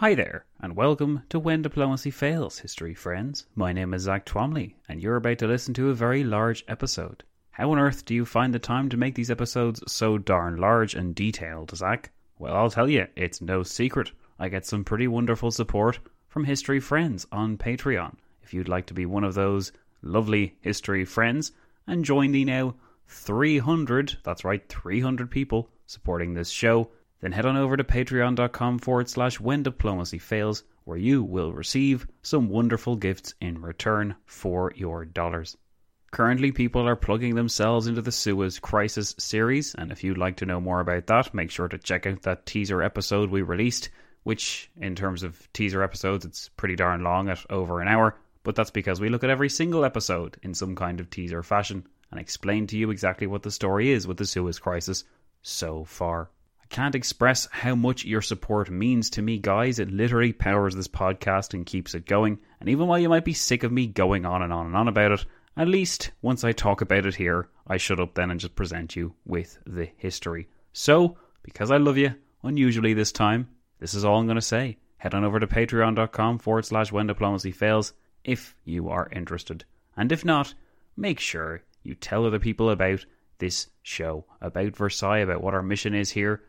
Hi there, and welcome to When Diplomacy Fails, history friends. My name is Zach Twamley, and you're about to listen to a very large episode. How on earth do you find the time to make these episodes so darn large and detailed, Zach? Well, I'll tell you, it's no secret. I get some pretty wonderful support from history friends on Patreon. If you'd like to be one of those lovely history friends and join the now 300, that's right, 300 people supporting this show, then head on over to patreon.com forward slash when diplomacy fails, where you will receive some wonderful gifts in return for your dollars. Currently, people are plugging themselves into the Suez Crisis series, and if you'd like to know more about that, make sure to check out that teaser episode we released, which, in terms of teaser episodes, it's pretty darn long at over an hour, but that's because we look at every single episode in some kind of teaser fashion and explain to you exactly what the story is with the Suez Crisis so far. Can't express how much your support means to me, guys. It literally powers this podcast and keeps it going. And even while you might be sick of me going on and on and on about it, at least once I talk about it here, I shut up then and just present you with the history. So, because I love you, unusually this time, this is all I'm going to say. Head on over to patreon.com forward slash when diplomacy fails if you are interested. And if not, make sure you tell other people about this show, about Versailles, about what our mission is here.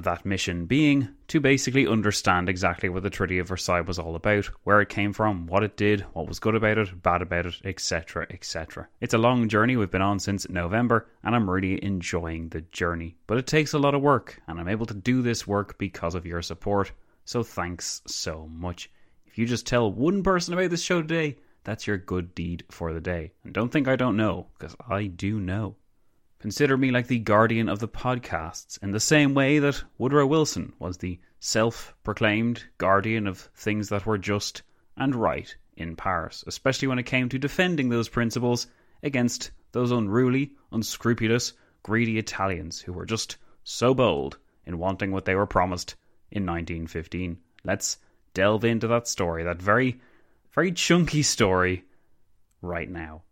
That mission being to basically understand exactly what the Treaty of Versailles was all about, where it came from, what it did, what was good about it, bad about it, etc., etc. It's a long journey we've been on since November, and I'm really enjoying the journey. But it takes a lot of work, and I'm able to do this work because of your support. So thanks so much. If you just tell one person about this show today, that's your good deed for the day. And don't think I don't know, because I do know. Consider me like the guardian of the podcasts, in the same way that Woodrow Wilson was the self proclaimed guardian of things that were just and right in Paris, especially when it came to defending those principles against those unruly, unscrupulous, greedy Italians who were just so bold in wanting what they were promised in 1915. Let's delve into that story, that very, very chunky story, right now.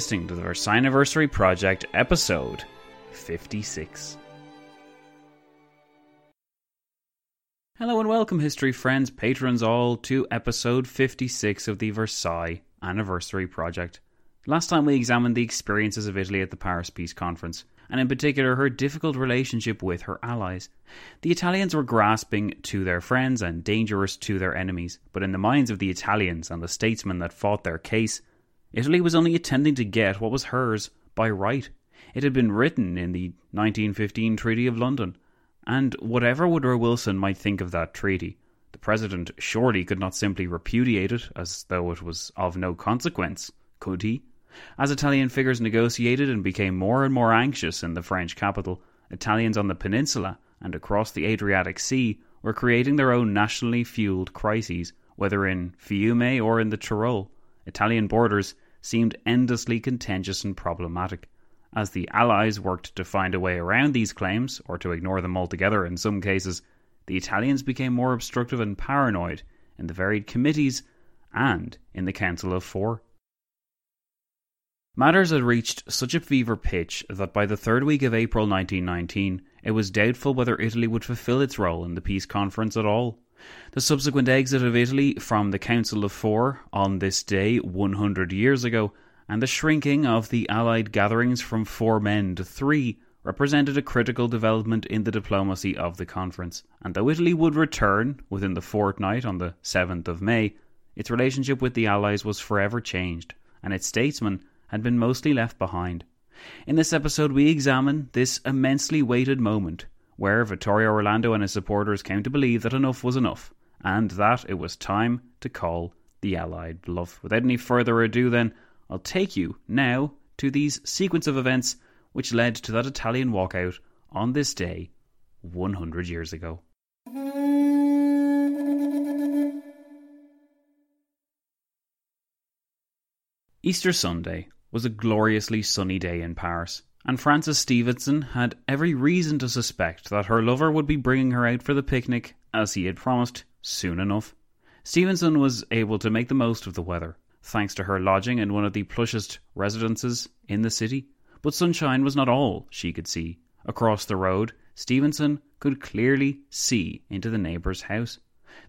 Listening to the Versailles Anniversary Project, episode 56. Hello and welcome, history friends, patrons all, to episode 56 of the Versailles Anniversary Project. Last time we examined the experiences of Italy at the Paris Peace Conference, and in particular her difficult relationship with her allies. The Italians were grasping to their friends and dangerous to their enemies, but in the minds of the Italians and the statesmen that fought their case, Italy was only attempting to get what was hers by right. It had been written in the 1915 Treaty of London, and whatever Woodrow Wilson might think of that treaty, the President surely could not simply repudiate it as though it was of no consequence, could he? As Italian figures negotiated and became more and more anxious in the French capital, Italians on the peninsula and across the Adriatic Sea were creating their own nationally fueled crises, whether in Fiume or in the Tyrol. Italian borders seemed endlessly contentious and problematic. As the Allies worked to find a way around these claims, or to ignore them altogether in some cases, the Italians became more obstructive and paranoid in the varied committees and in the Council of Four. Matters had reached such a fever pitch that by the third week of April 1919, it was doubtful whether Italy would fulfill its role in the peace conference at all. The subsequent exit of Italy from the Council of Four on this day 100 years ago and the shrinking of the Allied gatherings from four men to three represented a critical development in the diplomacy of the conference. And though Italy would return within the fortnight on the 7th of May, its relationship with the Allies was forever changed, and its statesmen had been mostly left behind. In this episode, we examine this immensely weighted moment where Vittorio Orlando and his supporters came to believe that enough was enough, and that it was time to call the Allied bluff. Without any further ado, then, I'll take you now to these sequence of events which led to that Italian walkout on this day 100 years ago. Easter Sunday was a gloriously sunny day in Paris, and Frances Stevenson had every reason to suspect that her lover would be bringing her out for the picnic, as he had promised, soon enough. Stevenson was able to make the most of the weather, thanks to her lodging in one of the plushest residences in the city. But sunshine was not all she could see. Across the road, Stevenson could clearly see into the neighbour's house.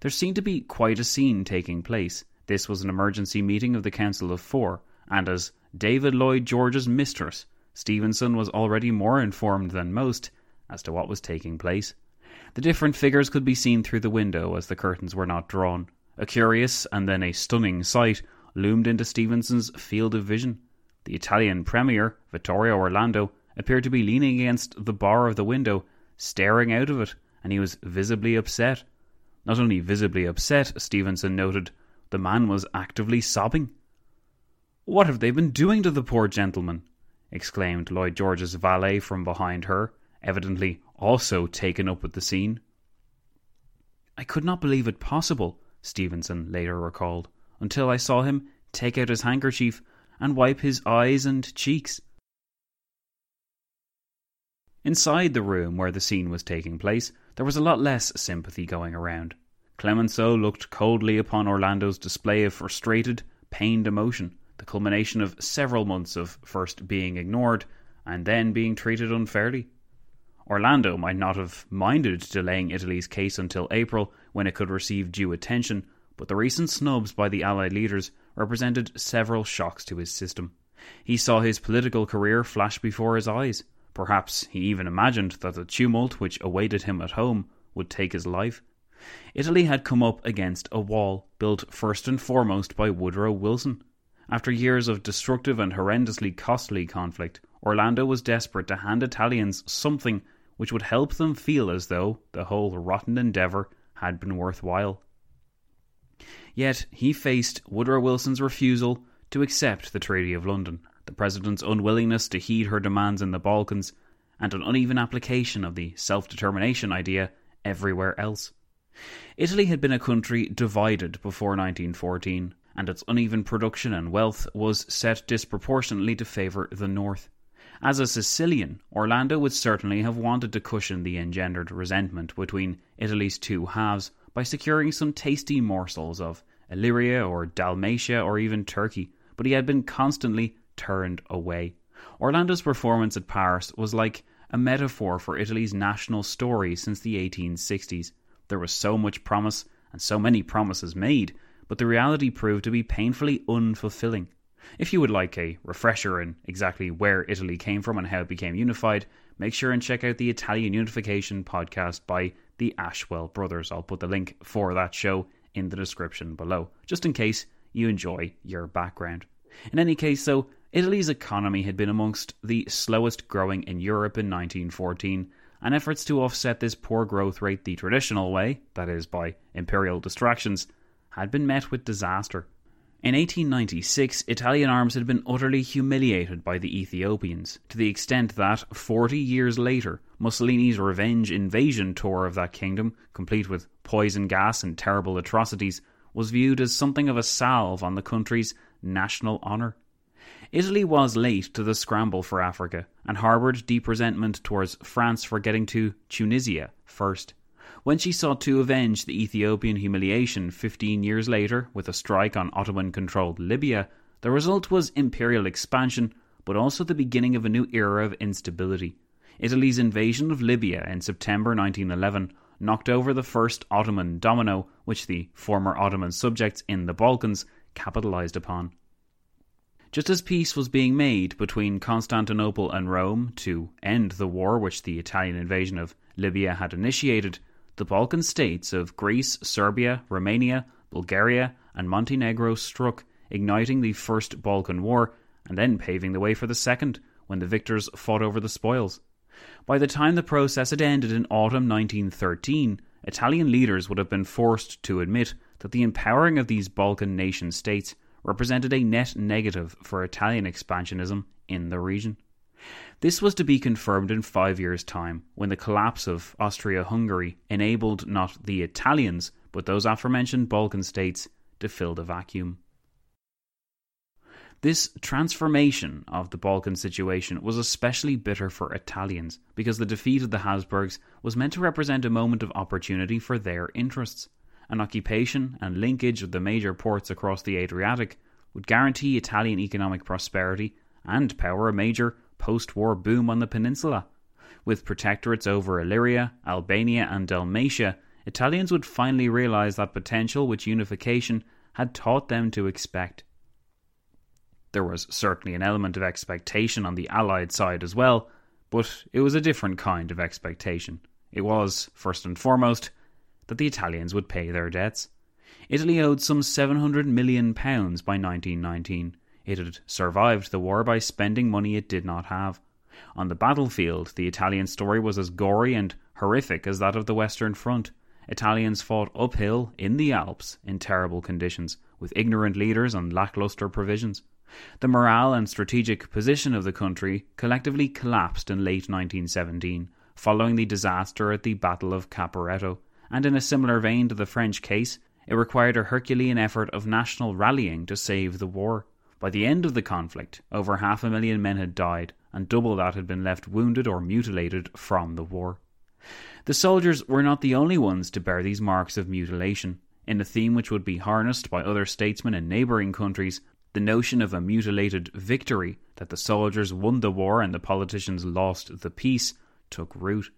There seemed to be quite a scene taking place. This was an emergency meeting of the Council of Four, and as David Lloyd George's mistress, Stevenson was already more informed than most as to what was taking place. The different figures could be seen through the window as the curtains were not drawn. A curious and then a stunning sight loomed into Stevenson's field of vision. The Italian Premier, Vittorio Orlando, appeared to be leaning against the bar of the window, staring out of it, and he was visibly upset. Not only visibly upset, Stevenson noted, the man was actively sobbing. What have they been doing to the poor gentleman? Exclaimed Lloyd George's valet from behind her, evidently also taken up with the scene. I could not believe it possible, Stevenson later recalled until I saw him take out his handkerchief and wipe his eyes and cheeks. Inside the room where the scene was taking place, there was a lot less sympathy going around. Clemenceau looked coldly upon Orlando's display of frustrated, pained emotion, the culmination of several months of first being ignored and then being treated unfairly. Orlando might not have minded delaying Italy's case until April, when it could receive due attention, but the recent snubs by the Allied leaders represented several shocks to his system. He saw his political career flash before his eyes. Perhaps he even imagined that the tumult which awaited him at home would take his life. Italy had come up against a wall built first and foremost by Woodrow Wilson. After years of destructive and horrendously costly conflict, Orlando was desperate to hand Italians something which would help them feel as though the whole rotten endeavour had been worthwhile. Yet he faced Woodrow Wilson's refusal to accept the Treaty of London, the President's unwillingness to heed her demands in the Balkans, and an uneven application of the self determination idea everywhere else. Italy had been a country divided before 1914, and its uneven production and wealth was set disproportionately to favour the North. As a Sicilian, Orlando would certainly have wanted to cushion the engendered resentment between Italy's two halves by securing some tasty morsels of Illyria or Dalmatia or even Turkey, but he had been constantly turned away. Orlando's performance at Paris was like a metaphor for Italy's national story since the 1860s. There was so much promise and so many promises made, but the reality proved to be painfully unfulfilling. If you would like a refresher in exactly where Italy came from and how it became unified, make sure and check out the Italian Unification podcast by the Ashwell brothers. I'll put the link for that show in the description below, just in case you enjoy your background. In any case, though, Italy's economy had been amongst the slowest growing in Europe in 1914, and efforts to offset this poor growth rate the traditional way, that is, by imperial distractions, had been met with disaster. In 1896, Italian arms had been utterly humiliated by the Ethiopians, to the extent that, 40 years later, Mussolini's revenge invasion tour of that kingdom, complete with poison gas and terrible atrocities, was viewed as something of a salve on the country's national honour. Italy was late to the scramble for Africa and harboured deep resentment towards France for getting to Tunisia first. When she sought to avenge the Ethiopian humiliation 15 years later with a strike on Ottoman controlled Libya, the result was imperial expansion, but also the beginning of a new era of instability. Italy's invasion of Libya in September 1911 knocked over the first Ottoman domino, which the former Ottoman subjects in the Balkans capitalized upon. Just as peace was being made between Constantinople and Rome to end the war which the Italian invasion of Libya had initiated, the Balkan states of Greece, Serbia, Romania, Bulgaria, and Montenegro struck, igniting the First Balkan War and then paving the way for the Second when the victors fought over the spoils. By the time the process had ended in autumn 1913, Italian leaders would have been forced to admit that the empowering of these Balkan nation states represented a net negative for Italian expansionism in the region. This was to be confirmed in five years' time, when the collapse of Austria Hungary enabled not the Italians, but those aforementioned Balkan states to fill the vacuum. This transformation of the Balkan situation was especially bitter for Italians because the defeat of the Habsburgs was meant to represent a moment of opportunity for their interests. An occupation and linkage of the major ports across the Adriatic would guarantee Italian economic prosperity and power a major post war boom on the peninsula. With protectorates over Illyria, Albania, and Dalmatia, Italians would finally realize that potential which unification had taught them to expect. There was certainly an element of expectation on the Allied side as well, but it was a different kind of expectation. It was, first and foremost, that the Italians would pay their debts. Italy owed some £700 million by 1919, it had survived the war by spending money it did not have. On the battlefield, the Italian story was as gory and horrific as that of the Western Front. Italians fought uphill in the Alps in terrible conditions, with ignorant leaders and lackluster provisions. The morale and strategic position of the country collectively collapsed in late 1917, following the disaster at the Battle of Caporetto, and in a similar vein to the French case, it required a Herculean effort of national rallying to save the war. By the end of the conflict, over half a million men had died, and double that had been left wounded or mutilated from the war. The soldiers were not the only ones to bear these marks of mutilation. In a theme which would be harnessed by other statesmen in neighbouring countries, the notion of a mutilated victory, that the soldiers won the war and the politicians lost the peace, took root.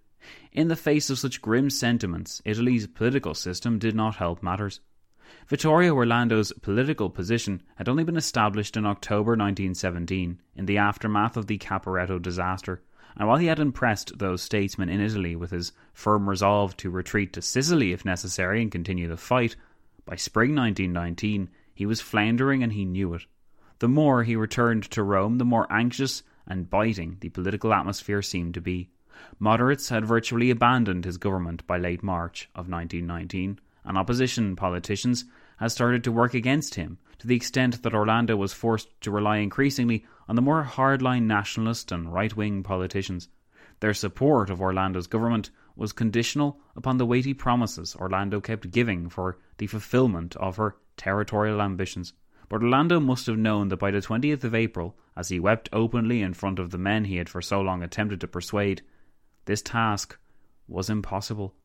In the face of such grim sentiments, Italy's political system did not help matters. Vittorio Orlando's political position had only been established in October 1917, in the aftermath of the Caporetto disaster, and while he had impressed those statesmen in Italy with his firm resolve to retreat to Sicily if necessary and continue the fight, by spring 1919 he was floundering and he knew it. The more he returned to Rome, the more anxious and biting the political atmosphere seemed to be. Moderates had virtually abandoned his government by late March of 1919, and opposition politicians had started to work against him to the extent that Orlando was forced to rely increasingly on the more hardline nationalist and right wing politicians. Their support of Orlando's government was conditional upon the weighty promises Orlando kept giving for the fulfilment of her territorial ambitions. But Orlando must have known that by the 20th of April, as he wept openly in front of the men he had for so long attempted to persuade, this task was impossible.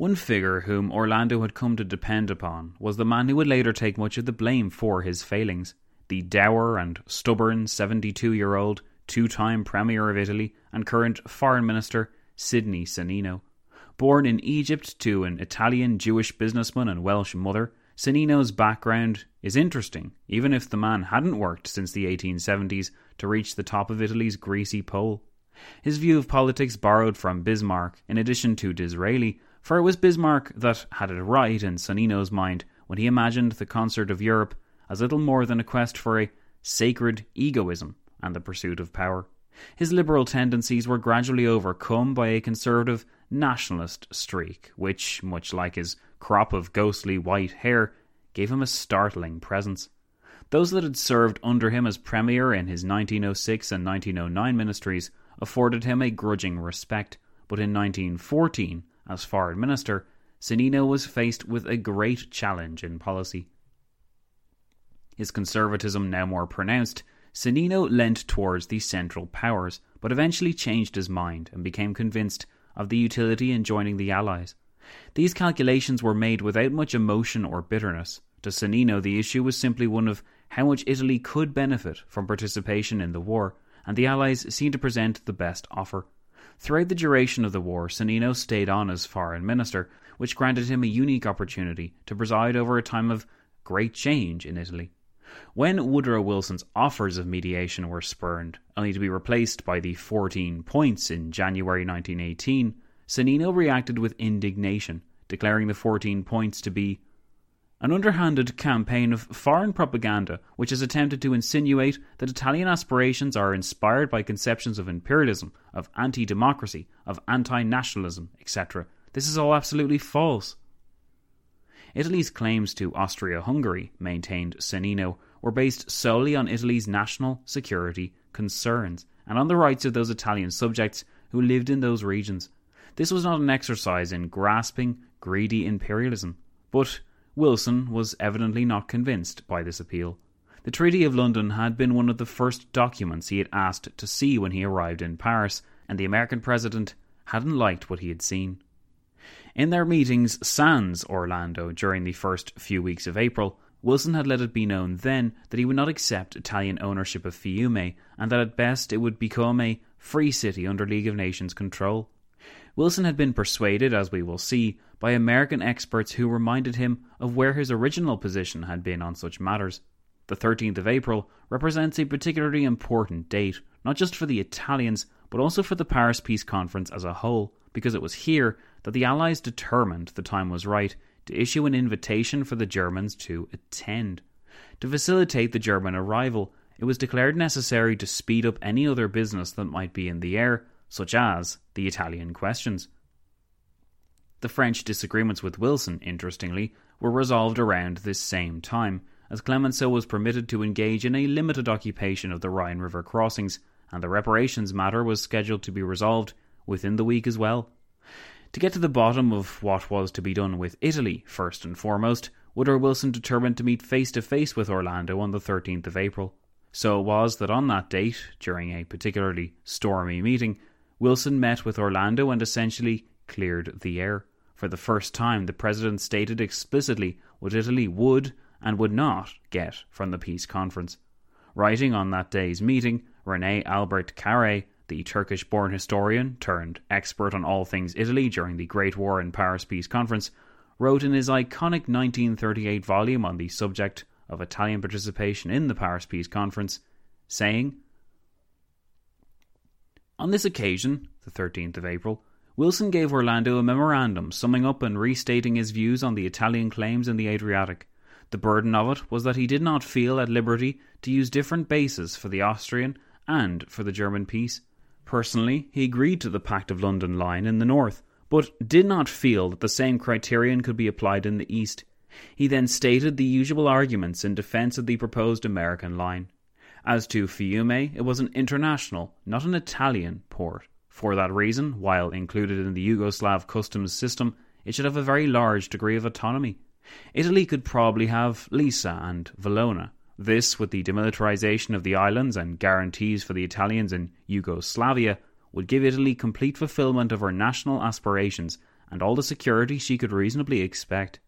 One figure whom Orlando had come to depend upon was the man who would later take much of the blame for his failings, the dour and stubborn 72 year old two time Premier of Italy and current Foreign Minister Sidney Sonnino. Born in Egypt to an Italian Jewish businessman and Welsh mother, Sonnino's background is interesting, even if the man hadn't worked since the 1870s to reach the top of Italy's greasy pole. His view of politics borrowed from Bismarck, in addition to Disraeli, for it was Bismarck that had it right in Sonnino's mind when he imagined the concert of Europe as little more than a quest for a sacred egoism and the pursuit of power. His liberal tendencies were gradually overcome by a conservative nationalist streak, which, much like his crop of ghostly white hair, gave him a startling presence. Those that had served under him as Premier in his 1906 and 1909 ministries afforded him a grudging respect, but in 1914, as Foreign Minister, Sonnino was faced with a great challenge in policy. His conservatism now more pronounced, Sonnino leant towards the Central Powers, but eventually changed his mind and became convinced of the utility in joining the Allies. These calculations were made without much emotion or bitterness. To Sonnino, the issue was simply one of how much Italy could benefit from participation in the war, and the Allies seemed to present the best offer. Throughout the duration of the war, Sonnino stayed on as foreign minister, which granted him a unique opportunity to preside over a time of great change in Italy. When Woodrow Wilson's offers of mediation were spurned, only to be replaced by the 14 points in January 1918, Sonnino reacted with indignation, declaring the 14 points to be an underhanded campaign of foreign propaganda which has attempted to insinuate that Italian aspirations are inspired by conceptions of imperialism, of anti democracy, of anti nationalism, etc. This is all absolutely false. Italy's claims to Austria Hungary, maintained Sonnino, were based solely on Italy's national security concerns and on the rights of those Italian subjects who lived in those regions. This was not an exercise in grasping, greedy imperialism. But Wilson was evidently not convinced by this appeal. The Treaty of London had been one of the first documents he had asked to see when he arrived in Paris, and the American president hadn't liked what he had seen. In their meetings sans Orlando during the first few weeks of April, Wilson had let it be known then that he would not accept Italian ownership of Fiume and that at best it would become a free city under League of Nations control. Wilson had been persuaded, as we will see, by American experts who reminded him of where his original position had been on such matters. The 13th of April represents a particularly important date, not just for the Italians, but also for the Paris Peace Conference as a whole, because it was here that the Allies determined the time was right to issue an invitation for the Germans to attend. To facilitate the German arrival, it was declared necessary to speed up any other business that might be in the air, such as the Italian questions. The French disagreements with Wilson, interestingly, were resolved around this same time, as Clemenceau was permitted to engage in a limited occupation of the Rhine River crossings, and the reparations matter was scheduled to be resolved within the week as well. To get to the bottom of what was to be done with Italy, first and foremost, Woodrow Wilson determined to meet face to face with Orlando on the 13th of April. So it was that on that date, during a particularly stormy meeting, Wilson met with Orlando and essentially cleared the air. For the first time, the president stated explicitly what Italy would and would not get from the peace conference. Writing on that day's meeting, Rene Albrecht-Carrié the Turkish born historian turned expert on all things Italy during the Great War and Paris Peace Conference, wrote in his iconic 1938 volume on the subject of Italian participation in the Paris Peace Conference, saying, On this occasion, the 13th of April, Wilson gave Orlando a memorandum summing up and restating his views on the Italian claims in the Adriatic. The burden of it was that he did not feel at liberty to use different bases for the Austrian and for the German peace, Personally, he agreed to the Pact of London line in the north, but did not feel that the same criterion could be applied in the east. He then stated the usual arguments in defence of the proposed American line. As to Fiume, it was an international, not an Italian, port. For that reason, while included in the Yugoslav customs system, it should have a very large degree of autonomy. Italy could probably have Lissa and Valona, this, with the demilitarization of the islands and guarantees for the Italians in Yugoslavia, would give Italy complete fulfillment of her national aspirations and all the security she could reasonably expect.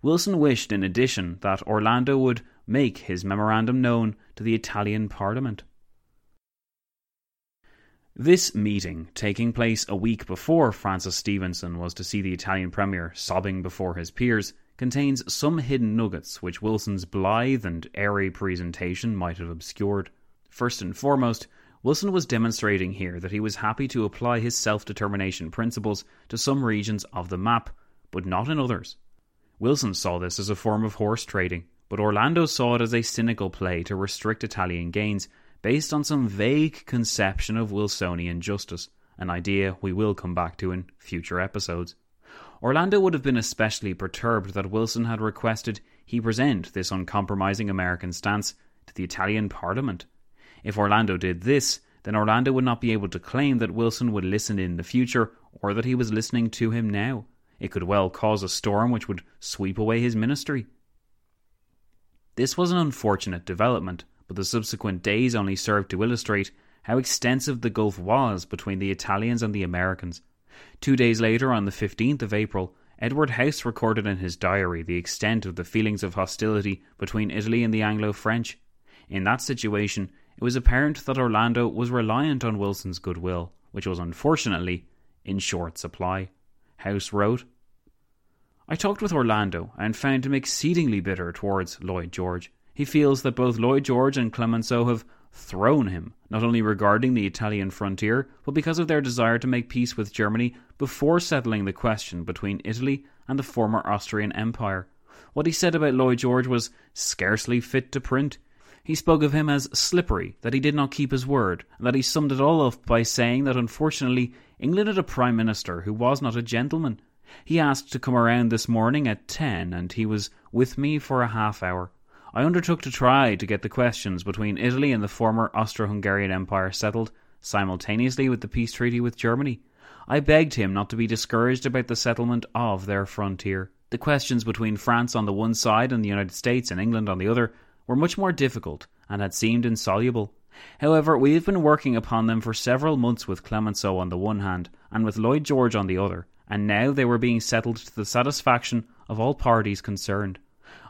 Wilson wished, in addition, that Orlando would make his memorandum known to the Italian Parliament. This meeting, taking place a week before Frances Stevenson was to see the Italian Premier sobbing before his peers, contains some hidden nuggets which Wilson's blithe and airy presentation might have obscured. First and foremost, Wilson was demonstrating here that he was happy to apply his self determination principles to some regions of the map, but not in others. Wilson saw this as a form of horse trading, but Orlando saw it as a cynical play to restrict Italian gains based on some vague conception of Wilsonian justice, an idea we will come back to in future episodes. Orlando would have been especially perturbed that Wilson had requested he present this uncompromising American stance to the Italian Parliament. If Orlando did this, then Orlando would not be able to claim that Wilson would listen in the future or that he was listening to him now. It could well cause a storm which would sweep away his ministry. This was an unfortunate development, but the subsequent days only served to illustrate how extensive the gulf was between the Italians and the Americans. Two days later, on the 15th of April, Edward House recorded in his diary the extent of the feelings of hostility between Italy and the Anglo French. In that situation, it was apparent that Orlando was reliant on Wilson's goodwill, which was unfortunately in short supply. House wrote I talked with Orlando and found him exceedingly bitter towards Lloyd George. He feels that both Lloyd George and Clemenceau have thrown him, not only regarding the Italian frontier, but because of their desire to make peace with Germany before settling the question between Italy and the former Austrian Empire. What he said about Lloyd George was scarcely fit to print. He spoke of him as slippery, that he did not keep his word, and that he summed it all up by saying that unfortunately England had a Prime Minister who was not a gentleman. He asked to come around this morning at ten, and he was with me for a half hour. I undertook to try to get the questions between Italy and the former Austro Hungarian Empire settled simultaneously with the peace treaty with Germany. I begged him not to be discouraged about the settlement of their frontier. The questions between France on the one side and the United States and England on the other were much more difficult and had seemed insoluble. However, we have been working upon them for several months with Clemenceau on the one hand and with Lloyd George on the other, and now they were being settled to the satisfaction of all parties concerned.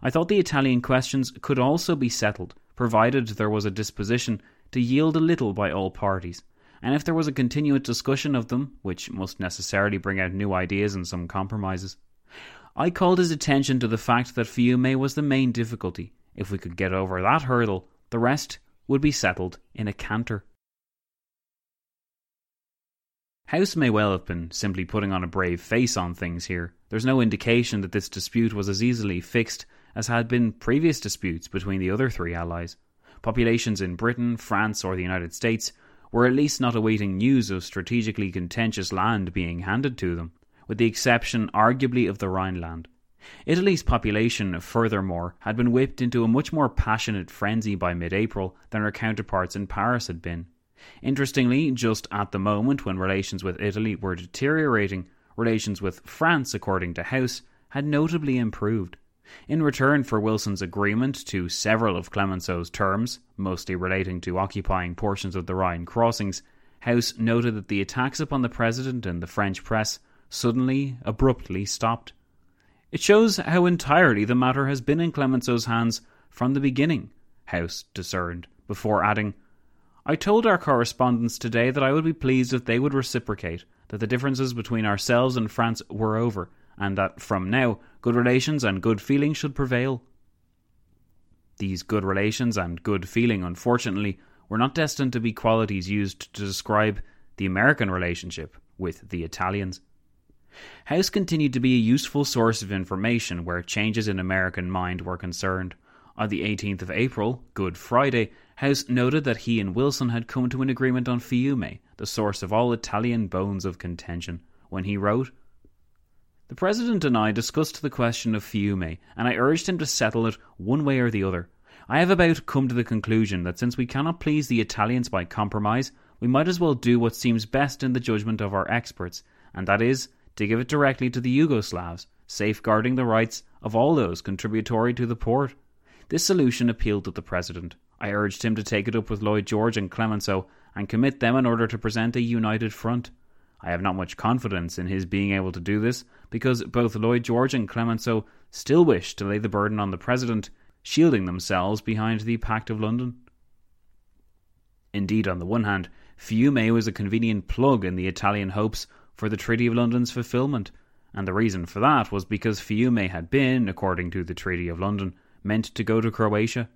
I thought the Italian questions could also be settled, provided there was a disposition to yield a little by all parties, and if there was a continued discussion of them, which must necessarily bring out new ideas and some compromises. I called his attention to the fact that Fiume was the main difficulty. If we could get over that hurdle, the rest would be settled in a canter. House may well have been simply putting on a brave face on things here. There's no indication that this dispute was as easily fixed as had been previous disputes between the other three allies. Populations in Britain, France, or the United States were at least not awaiting news of strategically contentious land being handed to them, with the exception, arguably, of the Rhineland. Italy's population, furthermore, had been whipped into a much more passionate frenzy by mid April than her counterparts in Paris had been. Interestingly, just at the moment when relations with Italy were deteriorating, relations with France, according to House, had notably improved. In return for Wilson's agreement to several of Clemenceau's terms, mostly relating to occupying portions of the Rhine crossings, House noted that the attacks upon the president and the French press suddenly, abruptly stopped. It shows how entirely the matter has been in Clemenceau's hands from the beginning, House discerned, before adding, I told our correspondents today that I would be pleased if they would reciprocate, that the differences between ourselves and France were over, and that from now good relations and good feeling should prevail. These good relations and good feeling, unfortunately, were not destined to be qualities used to describe the American relationship with the Italians. House continued to be a useful source of information where changes in American mind were concerned. On the 18th of April, Good Friday, House noted that he and Wilson had come to an agreement on Fiume, the source of all Italian bones of contention, when he wrote The President and I discussed the question of Fiume, and I urged him to settle it one way or the other. I have about come to the conclusion that since we cannot please the Italians by compromise, we might as well do what seems best in the judgment of our experts, and that is to give it directly to the Yugoslavs, safeguarding the rights of all those contributory to the port. This solution appealed to the President. I urged him to take it up with Lloyd George and Clemenceau and commit them in order to present a united front. I have not much confidence in his being able to do this because both Lloyd George and Clemenceau still wish to lay the burden on the President shielding themselves behind the Pact of London. Indeed, on the one hand, Fiume was a convenient plug in the Italian hopes for the Treaty of London's fulfilment, and the reason for that was because Fiume had been, according to the Treaty of London, meant to go to Croatia.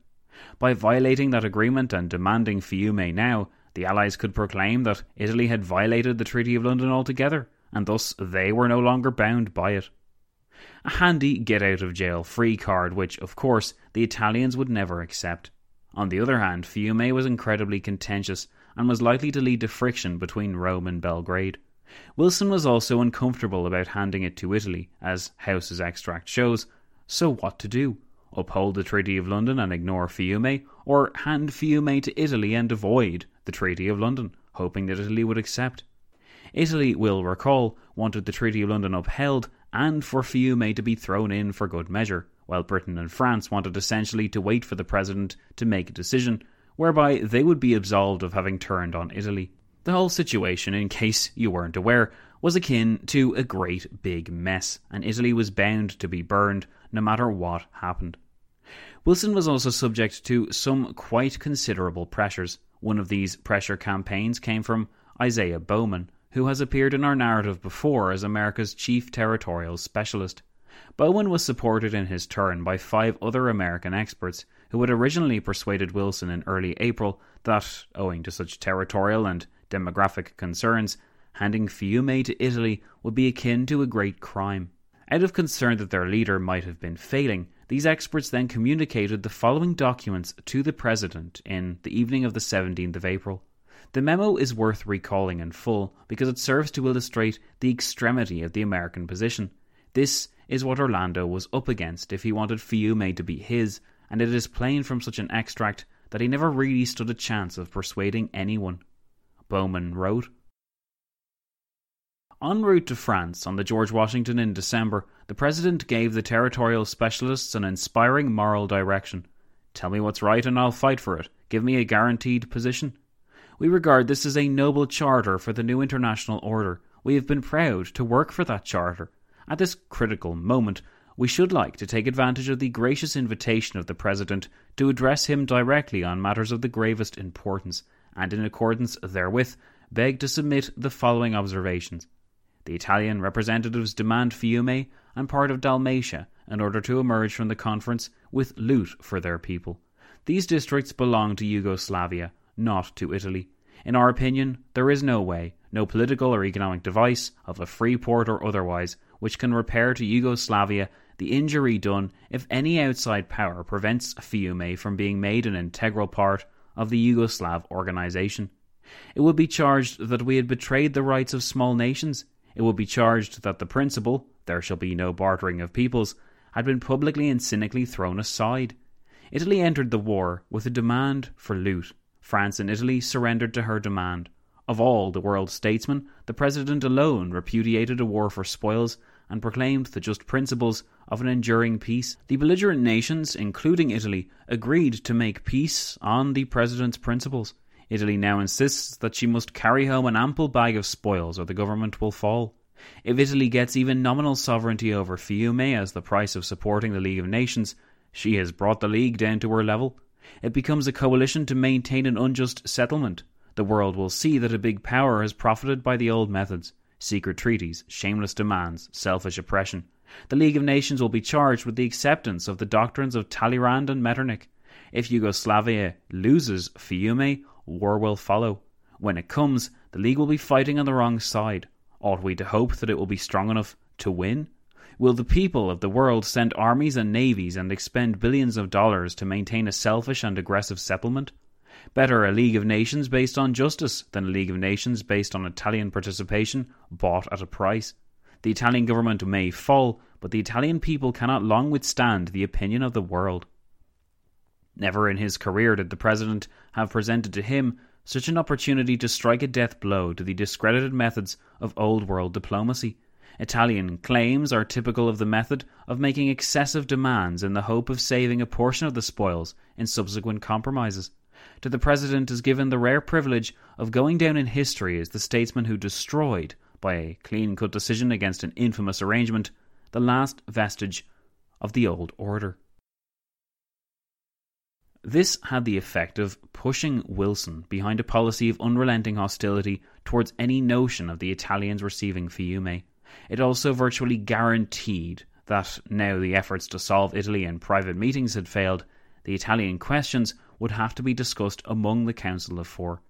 By violating that agreement and demanding Fiume now, the Allies could proclaim that Italy had violated the Treaty of London altogether, and thus they were no longer bound by it. A handy get out of jail free card, which, of course, the Italians would never accept. On the other hand, Fiume was incredibly contentious and was likely to lead to friction between Rome and Belgrade. Wilson was also uncomfortable about handing it to Italy, as House's extract shows. So what to do? Uphold the Treaty of London and ignore Fiume, or hand Fiume to Italy and avoid the Treaty of London, hoping that Italy would accept? Italy, will recall, wanted the Treaty of London upheld and for Fiume to be thrown in for good measure while Britain and France wanted essentially to wait for the president to make a decision whereby they would be absolved of having turned on Italy. The whole situation, in case you weren't aware, was akin to a great big mess, and Italy was bound to be burned no matter what happened. Wilson was also subject to some quite considerable pressures. One of these pressure campaigns came from Isaiah Bowman, who has appeared in our narrative before as America's chief territorial specialist. Bowman was supported in his turn by five other American experts who had originally persuaded Wilson in early April that, owing to such territorial and demographic concerns, handing Fiume to Italy would be akin to a great crime. Out of concern that their leader might have been failing, these experts then communicated the following documents to the President in the evening of the 17th of April. The memo is worth recalling in full because it serves to illustrate the extremity of the American position. This is what Orlando was up against if he wanted Fiume to be his, and it is plain from such an extract that he never really stood a chance of persuading anyone. Bowman wrote En route to France on the George Washington in December, the President gave the territorial specialists an inspiring moral direction. Tell me what's right and I'll fight for it. Give me a guaranteed position. We regard this as a noble charter for the new international order. We have been proud to work for that charter. At this critical moment, we should like to take advantage of the gracious invitation of the President to address him directly on matters of the gravest importance, and in accordance therewith, beg to submit the following observations. The Italian representatives demand Fiume and part of Dalmatia in order to emerge from the conference with loot for their people. These districts belong to Yugoslavia, not to Italy. In our opinion, there is no way, no political or economic device, of a free port or otherwise, which can repair to Yugoslavia the injury done if any outside power prevents Fiume from being made an integral part of the Yugoslav organization. It would be charged that we had betrayed the rights of small nations. It would be charged that the principle, there shall be no bartering of peoples, had been publicly and cynically thrown aside. Italy entered the war with a demand for loot. France and Italy surrendered to her demand. Of all the world's statesmen, the President alone repudiated a war for spoils and proclaimed the just principles of an enduring peace. The belligerent nations, including Italy, agreed to make peace on the President's principles. Italy now insists that she must carry home an ample bag of spoils or the government will fall. If Italy gets even nominal sovereignty over Fiume as the price of supporting the League of Nations, she has brought the League down to her level. It becomes a coalition to maintain an unjust settlement. The world will see that a big power has profited by the old methods secret treaties, shameless demands, selfish oppression. The League of Nations will be charged with the acceptance of the doctrines of Talleyrand and Metternich. If Yugoslavia loses Fiume, war will follow. When it comes, the League will be fighting on the wrong side. Ought we to hope that it will be strong enough to win? Will the people of the world send armies and navies and expend billions of dollars to maintain a selfish and aggressive settlement? Better a League of Nations based on justice than a League of Nations based on Italian participation bought at a price. The Italian government may fall, but the Italian people cannot long withstand the opinion of the world. Never in his career did the President have presented to him such an opportunity to strike a death blow to the discredited methods of old world diplomacy. Italian claims are typical of the method of making excessive demands in the hope of saving a portion of the spoils in subsequent compromises. To the President is given the rare privilege of going down in history as the statesman who destroyed, by a clean cut decision against an infamous arrangement, the last vestige of the old order. This had the effect of pushing Wilson behind a policy of unrelenting hostility towards any notion of the Italians receiving Fiume. It also virtually guaranteed that now the efforts to solve Italy in private meetings had failed, the Italian questions would have to be discussed among the Council of Four.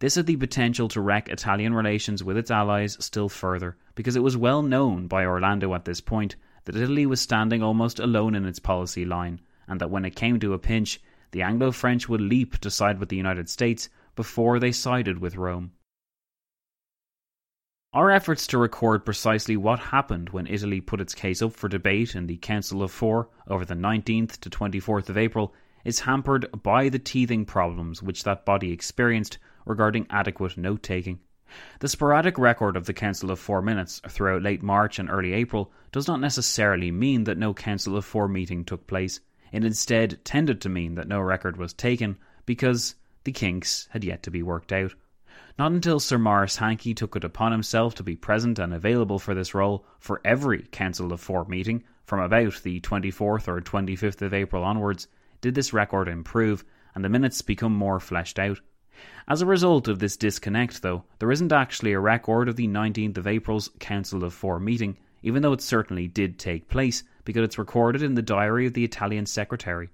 This had the potential to wreck Italian relations with its allies still further, because it was well known by Orlando at this point that Italy was standing almost alone in its policy line, and that when it came to a pinch, the Anglo French would leap to side with the United States before they sided with Rome. Our efforts to record precisely what happened when Italy put its case up for debate in the Council of Four over the 19th to 24th of April is hampered by the teething problems which that body experienced regarding adequate note taking. The sporadic record of the Council of Four minutes throughout late March and early April does not necessarily mean that no Council of Four meeting took place. It instead tended to mean that no record was taken because the kinks had yet to be worked out. Not until Sir Maurice Hankey took it upon himself to be present and available for this role for every Council of Four meeting, from about the 24th or 25th of April onwards, did this record improve and the minutes become more fleshed out. As a result of this disconnect, though, there isn't actually a record of the 19th of April's Council of Four meeting, even though it certainly did take place, because it's recorded in the diary of the Italian secretary.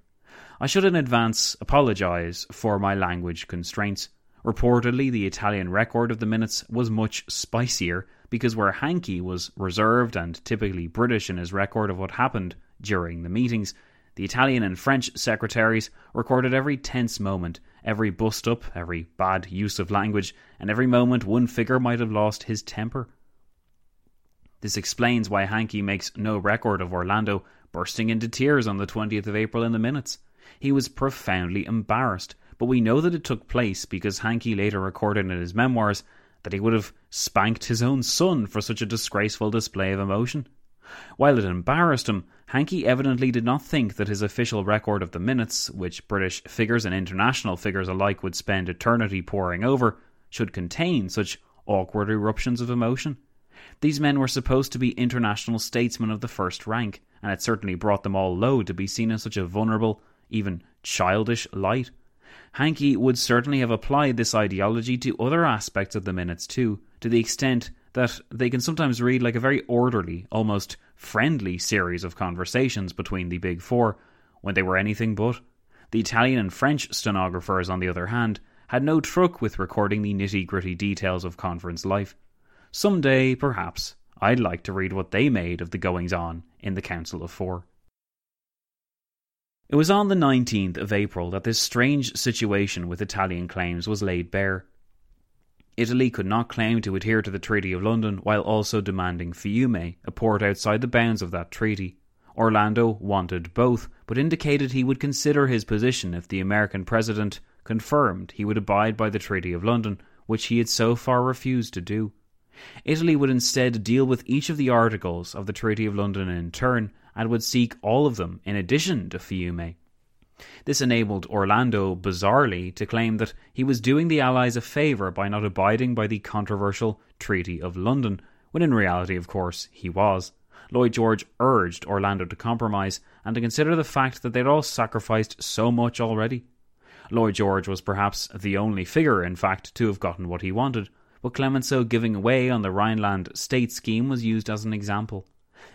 I should in advance apologise for my language constraints. Reportedly, the Italian record of the minutes was much spicier because where Hankey was reserved and typically British in his record of what happened during the meetings, the Italian and French secretaries recorded every tense moment, every bust up, every bad use of language, and every moment one figure might have lost his temper. This explains why Hankey makes no record of Orlando bursting into tears on the 20th of April in the minutes. He was profoundly embarrassed but we know that it took place because Hankey later recorded in his memoirs that he would have spanked his own son for such a disgraceful display of emotion. While it embarrassed him, Hankey evidently did not think that his official record of the minutes, which British figures and international figures alike would spend eternity poring over, should contain such awkward eruptions of emotion. These men were supposed to be international statesmen of the first rank, and it certainly brought them all low to be seen in such a vulnerable, even childish light. Hankey would certainly have applied this ideology to other aspects of the minutes too, to the extent that they can sometimes read like a very orderly, almost friendly series of conversations between the big four, when they were anything but. The Italian and French stenographers, on the other hand, had no truck with recording the nitty gritty details of conference life. Some day, perhaps, I'd like to read what they made of the goings on in the Council of Four. It was on the 19th of April that this strange situation with Italian claims was laid bare. Italy could not claim to adhere to the Treaty of London while also demanding Fiume, a port outside the bounds of that treaty. Orlando wanted both, but indicated he would consider his position if the American president confirmed he would abide by the Treaty of London, which he had so far refused to do. Italy would instead deal with each of the articles of the Treaty of London in turn, and would seek all of them in addition to Fiume. This enabled Orlando, bizarrely, to claim that he was doing the Allies a favour by not abiding by the controversial Treaty of London, when in reality, of course, he was. Lloyd George urged Orlando to compromise and to consider the fact that they'd all sacrificed so much already. Lloyd George was perhaps the only figure, in fact, to have gotten what he wanted, but Clemenceau giving away on the Rhineland state scheme was used as an example.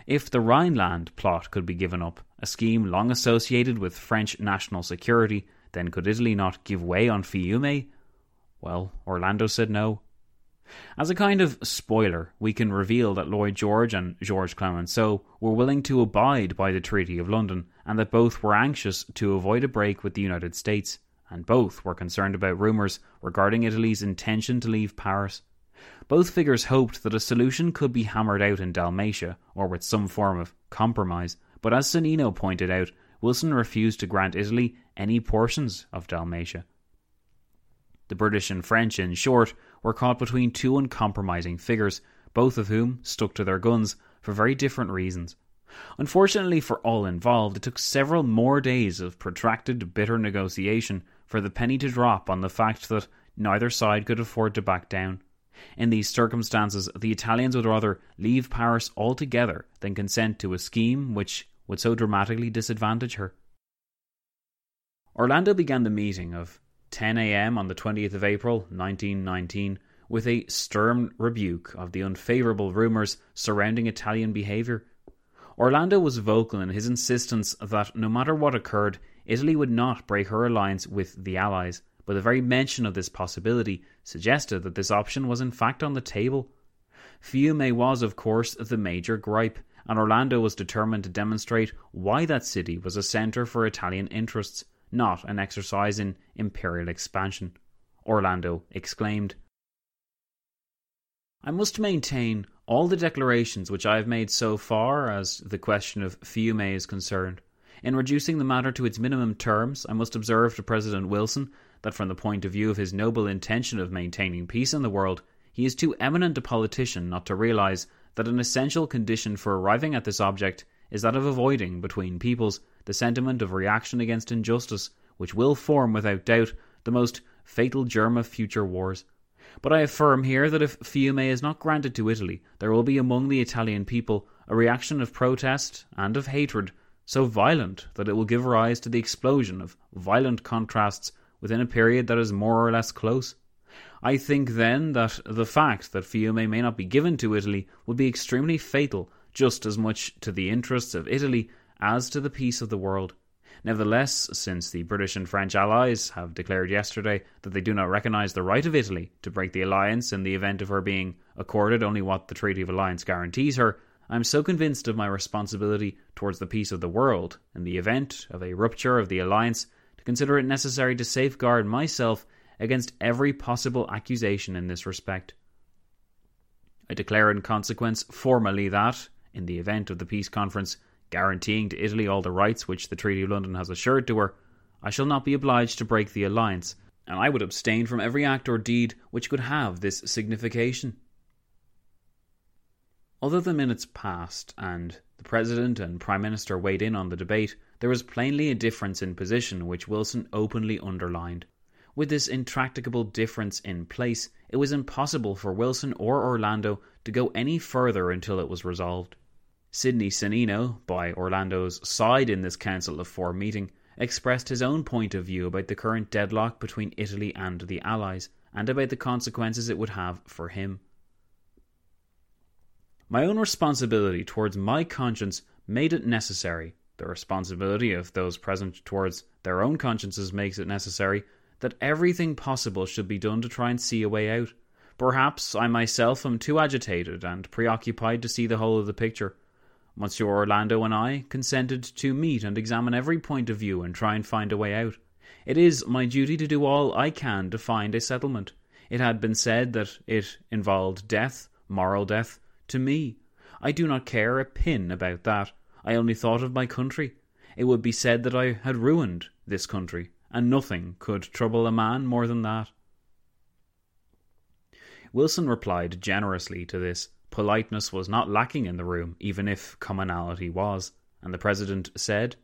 If the Rhineland plot could be given up, a scheme long associated with French national security, then could Italy not give way on Fiume? Well, Orlando said no. As a kind of spoiler, we can reveal that Lloyd George and Georges Clemenceau were willing to abide by the Treaty of London, and that both were anxious to avoid a break with the United States, and both were concerned about rumours regarding Italy's intention to leave Paris. Both figures hoped that a solution could be hammered out in Dalmatia, or with some form of compromise, but as Sonnino pointed out, Wilson refused to grant Italy any portions of Dalmatia. The British and French, in short, were caught between two uncompromising figures, both of whom stuck to their guns for very different reasons. Unfortunately for all involved, it took several more days of protracted, bitter negotiation for the penny to drop on the fact that neither side could afford to back down. In these circumstances, the Italians would rather leave Paris altogether than consent to a scheme which would so dramatically disadvantage her. Orlando began the meeting of 10 a.m. on the 20th of April, 1919, with a stern rebuke of the unfavourable rumours surrounding Italian behaviour. Orlando was vocal in his insistence that no matter what occurred, Italy would not break her alliance with the Allies, but the very mention of this possibility suggested that this option was in fact on the table. Fiume was, of course, the major gripe, and Orlando was determined to demonstrate why that city was a centre for Italian interests, not an exercise in imperial expansion. Orlando exclaimed, I must maintain all the declarations which I have made so far as the question of Fiume is concerned. In reducing the matter to its minimum terms, I must observe to President Wilson that from the point of view of his noble intention of maintaining peace in the world, he is too eminent a politician not to realize that an essential condition for arriving at this object is that of avoiding between peoples the sentiment of reaction against injustice, which will form without doubt the most fatal germ of future wars. But I affirm here that if Fiume is not granted to Italy, there will be among the Italian people a reaction of protest and of hatred so violent that it will give rise to the explosion of violent contrasts within a period that is more or less close. I think then that the fact that Fiume may not be given to Italy would be extremely fatal just as much to the interests of Italy as to the peace of the world. Nevertheless, since the British and French allies have declared yesterday that they do not recognise the right of Italy to break the alliance in the event of her being accorded only what the Treaty of Alliance guarantees her, I am so convinced of my responsibility towards the peace of the world in the event of a rupture of the alliance to consider it necessary to safeguard myself against every possible accusation in this respect. I declare in consequence formally that, in the event of the peace conference guaranteeing to Italy all the rights which the Treaty of London has assured to her, I shall not be obliged to break the alliance, and I would abstain from every act or deed which could have this signification. Although the minutes passed and the President and Prime Minister weighed in on the debate, there was plainly a difference in position which Wilson openly underlined. With this intractable difference in place, it was impossible for Wilson or Orlando to go any further until it was resolved. Sidney Sonnino, by Orlando's side in this Council of Four meeting, expressed his own point of view about the current deadlock between Italy and the Allies, and about the consequences it would have for him. My own responsibility towards my conscience made it necessary, the responsibility of those present towards their own consciences makes it necessary, that everything possible should be done to try and see a way out. Perhaps I myself am too agitated and preoccupied to see the whole of the picture. Monsieur Orlando and I consented to meet and examine every point of view and try and find a way out. It is my duty to do all I can to find a settlement. It had been said that it involved death, moral death, to me. I do not care a pin about that. I only thought of my country. It would be said that I had ruined this country, and nothing could trouble a man more than that. Wilson replied generously to this. Politeness was not lacking in the room, even if commonality was, and the President said,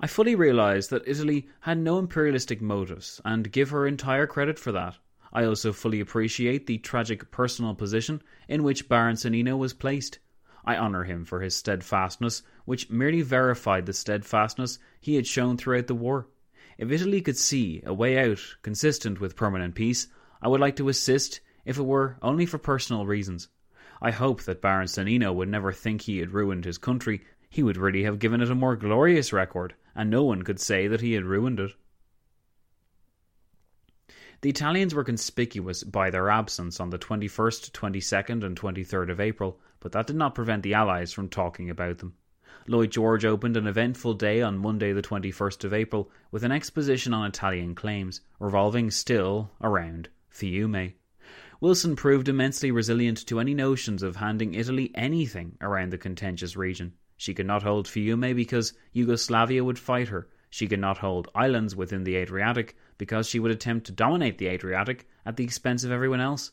I fully realise that Italy had no imperialistic motives, and give her entire credit for that. I also fully appreciate the tragic personal position in which Baron Sonnino was placed. I honour him for his steadfastness, which merely verified the steadfastness he had shown throughout the war. If Italy could see a way out consistent with permanent peace, I would like to assist, if it were only for personal reasons. I hope that Baron Sonnino would never think he had ruined his country. He would really have given it a more glorious record, and no one could say that he had ruined it. The Italians were conspicuous by their absence on the 21st, 22nd, and 23rd of April, but that did not prevent the Allies from talking about them. Lloyd George opened an eventful day on Monday, the 21st of April, with an exposition on Italian claims, revolving still around Fiume. Wilson proved immensely resilient to any notions of handing Italy anything around the contentious region. She could not hold Fiume because Yugoslavia would fight her. She could not hold islands within the Adriatic because she would attempt to dominate the Adriatic at the expense of everyone else.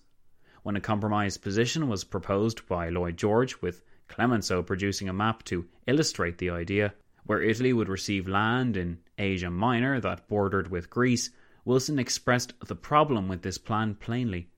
When a compromise position was proposed by Lloyd George, with Clemenceau producing a map to illustrate the idea, where Italy would receive land in Asia Minor that bordered with Greece, Wilson expressed the problem with this plan plainly.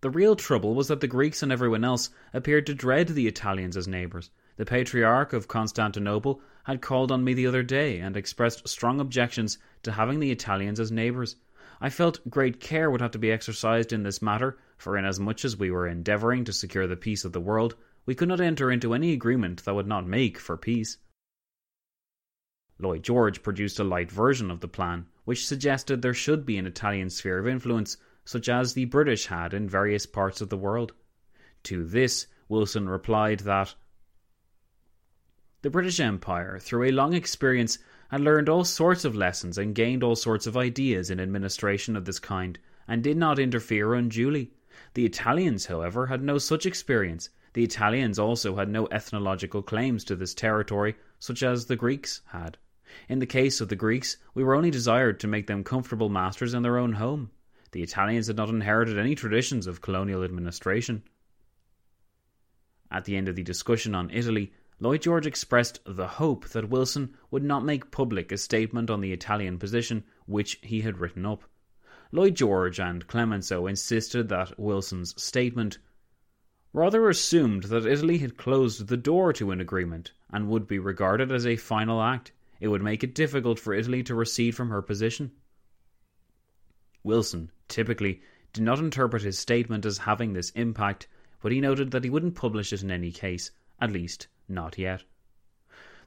The real trouble was that the Greeks and everyone else appeared to dread the Italians as neighbours. The Patriarch of Constantinople had called on me the other day and expressed strong objections to having the Italians as neighbours. I felt great care would have to be exercised in this matter, for inasmuch as we were endeavouring to secure the peace of the world, we could not enter into any agreement that would not make for peace. Lloyd George produced a light version of the plan, which suggested there should be an Italian sphere of influence, such as the British had in various parts of the world. To this, Wilson replied that the British Empire, through a long experience, had learned all sorts of lessons and gained all sorts of ideas in administration of this kind, and did not interfere unduly. The Italians, however, had no such experience. The Italians also had no ethnological claims to this territory, such as the Greeks had. In the case of the Greeks, we were only desired to make them comfortable masters in their own home. The Italians had not inherited any traditions of colonial administration. At the end of the discussion on Italy, Lloyd George expressed the hope that Wilson would not make public a statement on the Italian position which he had written up. Lloyd George and Clemenceau insisted that Wilson's statement rather assumed that Italy had closed the door to an agreement and would be regarded as a final act. It would make it difficult for Italy to recede from her position. Wilson, typically, did not interpret his statement as having this impact, but he noted that he wouldn't publish it in any case, at least not yet.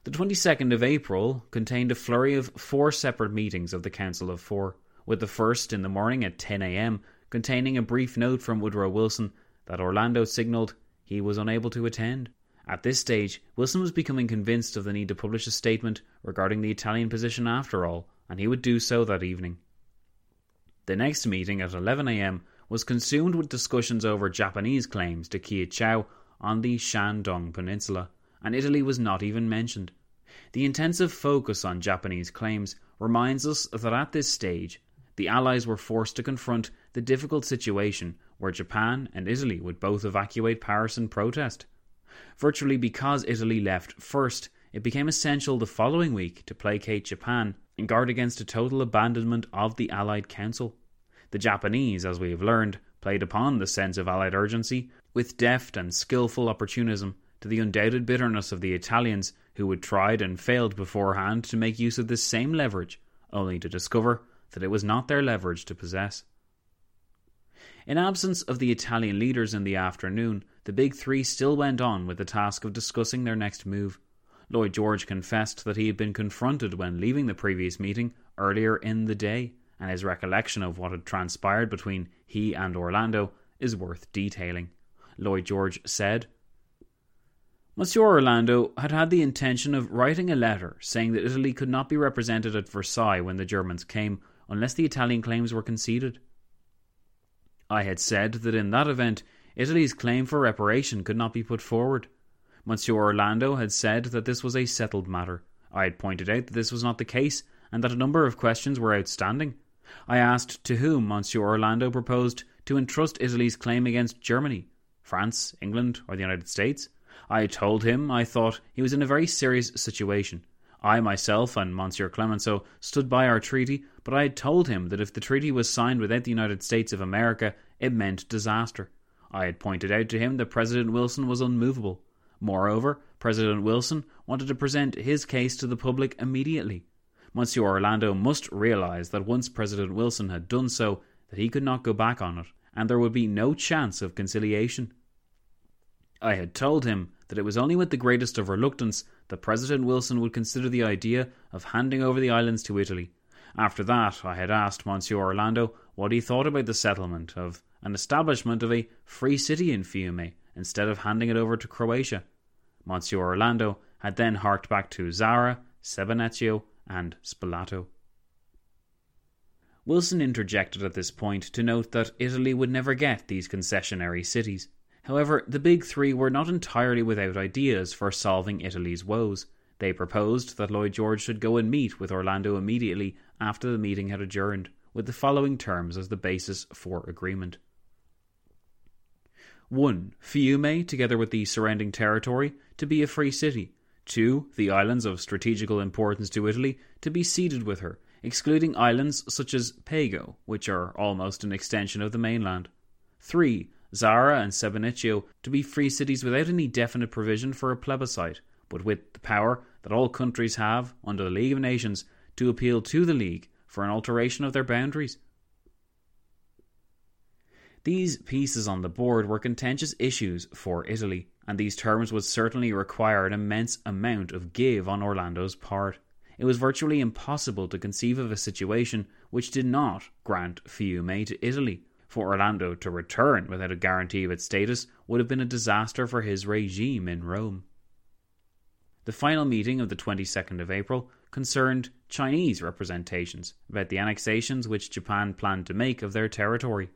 The 22nd of April contained a flurry of four separate meetings of the Council of Four, with the first in the morning at 10 a.m. containing a brief note from Woodrow Wilson that Orlando signalled he was unable to attend. At this stage, Wilson was becoming convinced of the need to publish a statement regarding the Italian position after all, and he would do so that evening. The next meeting at 11 a.m. was consumed with discussions over Japanese claims to Kiaochow on the Shandong Peninsula and Italy was not even mentioned. The intensive focus on Japanese claims reminds us that at this stage, the Allies were forced to confront the difficult situation where Japan and Italy would both evacuate Paris in protest. Virtually because Italy left first, it became essential the following week to placate Japan and guard against a total abandonment of the Allied Council. The Japanese, as we have learned, played upon the sense of Allied urgency with deft and skilful opportunism to the undoubted bitterness of the Italians who had tried and failed beforehand to make use of this same leverage, only to discover that it was not their leverage to possess. In absence of the Italian leaders in the afternoon, the Big Three still went on with the task of discussing their next move. Lloyd George confessed that he had been confronted when leaving the previous meeting earlier in the day, and his recollection of what had transpired between he and Orlando is worth detailing. Lloyd George said, Monsieur Orlando had had the intention of writing a letter saying that Italy could not be represented at Versailles when the Germans came unless the Italian claims were conceded. I had said that in that event Italy's claim for reparation could not be put forward. Monsieur Orlando had said that this was a settled matter. I had pointed out that this was not the case and that a number of questions were outstanding. I asked to whom Monsieur Orlando proposed to entrust Italy's claim against Germany, France, England, or the United States. I told him I thought he was in a very serious situation. I myself and Monsieur Clemenceau stood by our treaty, but I had told him that if the treaty was signed without the United States of America, it meant disaster. I had pointed out to him that President Wilson was unmovable. Moreover, President Wilson wanted to present his case to the public immediately. Monsieur Orlando must realize that once President Wilson had done so, that he could not go back on it, and there would be no chance of conciliation. I had told him that it was only with the greatest of reluctance that President Wilson would consider the idea of handing over the islands to Italy. After that, I had asked Monsieur Orlando what he thought about the settlement of an establishment of a free city in Fiume instead of handing it over to Croatia. Monsieur Orlando had then harked back to Zara, Sebennetio, and Spalato. Wilson interjected at this point to note that Italy would never get these concessionary cities. However, the Big Three were not entirely without ideas for solving Italy's woes. They proposed that Lloyd George should go and meet with Orlando immediately after the meeting had adjourned, with the following terms as the basis for agreement. 1. Fiume, together with the surrounding territory, to be a free city. 2. The islands of strategical importance to Italy to be ceded with her, excluding islands such as Pago, which are almost an extension of the mainland. 3. Zara and Sebennycio to be free cities without any definite provision for a plebiscite, but with the power that all countries have under the League of Nations to appeal to the League for an alteration of their boundaries. These pieces on the board were contentious issues for Italy, and these terms would certainly require an immense amount of give on Orlando's part. It was virtually impossible to conceive of a situation which did not grant Fiume to Italy. For Orlando to return without a guarantee of its status would have been a disaster for his regime in Rome. The final meeting of the 22nd of April concerned Chinese representations about the annexations which Japan planned to make of their territory.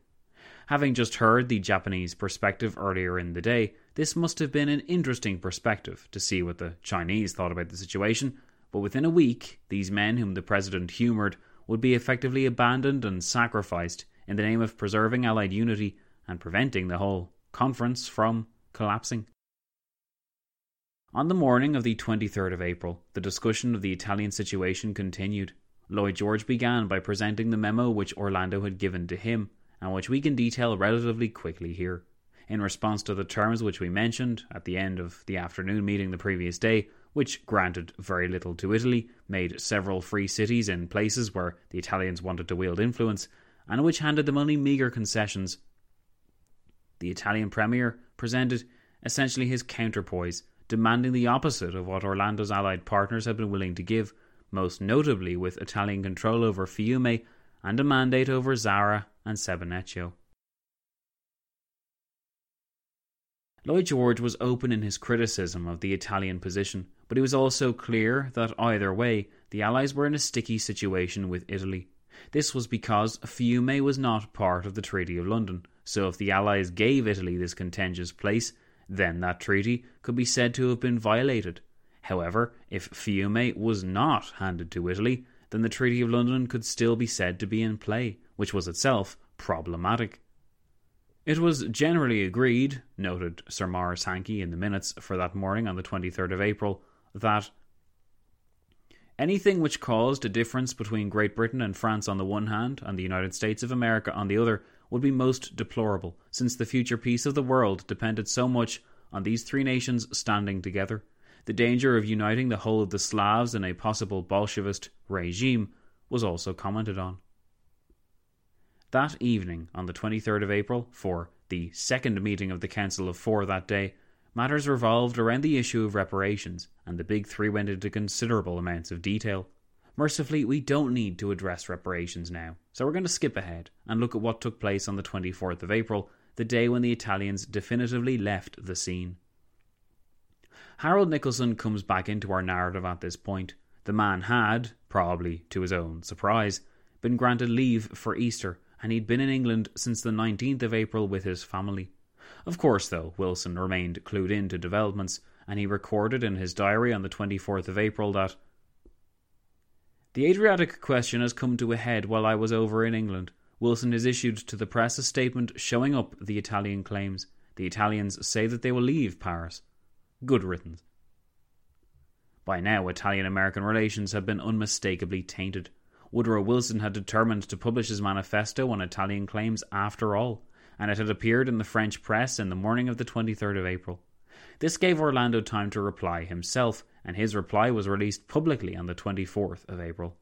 Having just heard the Japanese perspective earlier in the day, this must have been an interesting perspective to see what the Chinese thought about the situation, but within a week, these men whom the president humoured would be effectively abandoned and sacrificed in the name of preserving Allied unity and preventing the whole conference from collapsing. On the morning of the 23rd of April, the discussion of the Italian situation continued. Lloyd George began by presenting the memo which Orlando had given to him and which we can detail relatively quickly here. In response to the terms which we mentioned at the end of the afternoon meeting the previous day, which granted very little to Italy, made several free cities in places where the Italians wanted to wield influence, and which handed them only meagre concessions, the Italian Premier presented essentially his counterpoise, demanding the opposite of what Orlando's allied partners had been willing to give, most notably with Italian control over Fiume and a mandate over Zara and Sebennycio. Lloyd George was open in his criticism of the Italian position, but he was also clear that either way, the Allies were in a sticky situation with Italy. This was because Fiume was not part of the Treaty of London, so if the Allies gave Italy this contentious place, then that treaty could be said to have been violated. However, if Fiume was not handed to Italy, then the Treaty of London could still be said to be in play, which was itself problematic. It was generally agreed, noted Sir Maurice Hankey in the minutes for that morning on the 23rd of April, that anything which caused a difference between Great Britain and France on the one hand and the United States of America on the other would be most deplorable, since the future peace of the world depended so much on these three nations standing together. The danger of uniting the whole of the Slavs in a possible Bolshevist regime was also commented on. That evening, on the 23rd of April, for the second meeting of the Council of Four that day, matters revolved around the issue of reparations, and the big three went into considerable amounts of detail. Mercifully, we don't need to address reparations now, so we're going to skip ahead and look at what took place on the 24th of April, the day when the Italians definitively left the scene. Harold Nicolson comes back into our narrative at this point. The man had, probably to his own surprise, been granted leave for Easter, and he'd been in England since the 19th of April with his family. Of course, though, Wilson remained clued in to developments, and he recorded in his diary on the 24th of April that The Adriatic question has come to a head while I was over in England. Wilson has issued to the press a statement showing up the Italian claims. The Italians say that they will leave Paris. Good riddance. By now, Italian American relations had been unmistakably tainted. Woodrow Wilson had determined to publish his manifesto on Italian claims after all, and it had appeared in the French press in the morning of the 23rd of April. This gave Orlando time to reply himself, and his reply was released publicly on the 24th of April.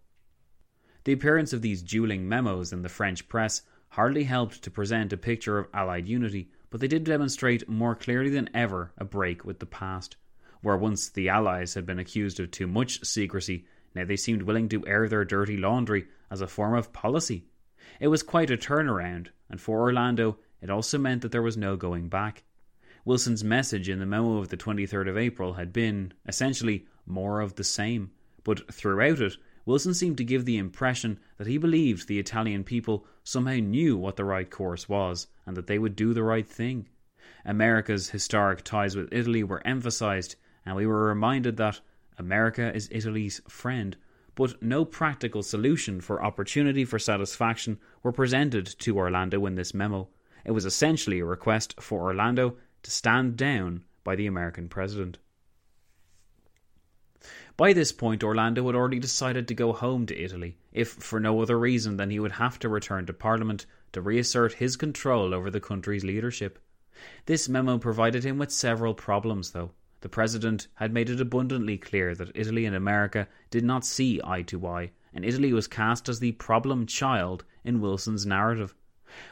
The appearance of these dueling memos in the French press hardly helped to present a picture of Allied unity, but they did demonstrate more clearly than ever a break with the past. Where once the Allies had been accused of too much secrecy, now they seemed willing to air their dirty laundry as a form of policy. It was quite a turnaround, and for Orlando it also meant that there was no going back. Wilson's message in the memo of the 23rd of April had been, essentially, more of the same, but throughout it, Wilson seemed to give the impression that he believed the Italian people somehow knew what the right course was and that they would do the right thing. America's historic ties with Italy were emphasized, and we were reminded that America is Italy's friend, but no practical solution for opportunity for satisfaction were presented to Orlando in this memo. It was essentially a request for Orlando to stand down by the American president. By this point, Orlando had already decided to go home to Italy, if for no other reason than he would have to return to Parliament to reassert his control over the country's leadership. This memo provided him with several problems, though. The president had made it abundantly clear that Italy and America did not see eye to eye, and Italy was cast as the problem child in Wilson's narrative.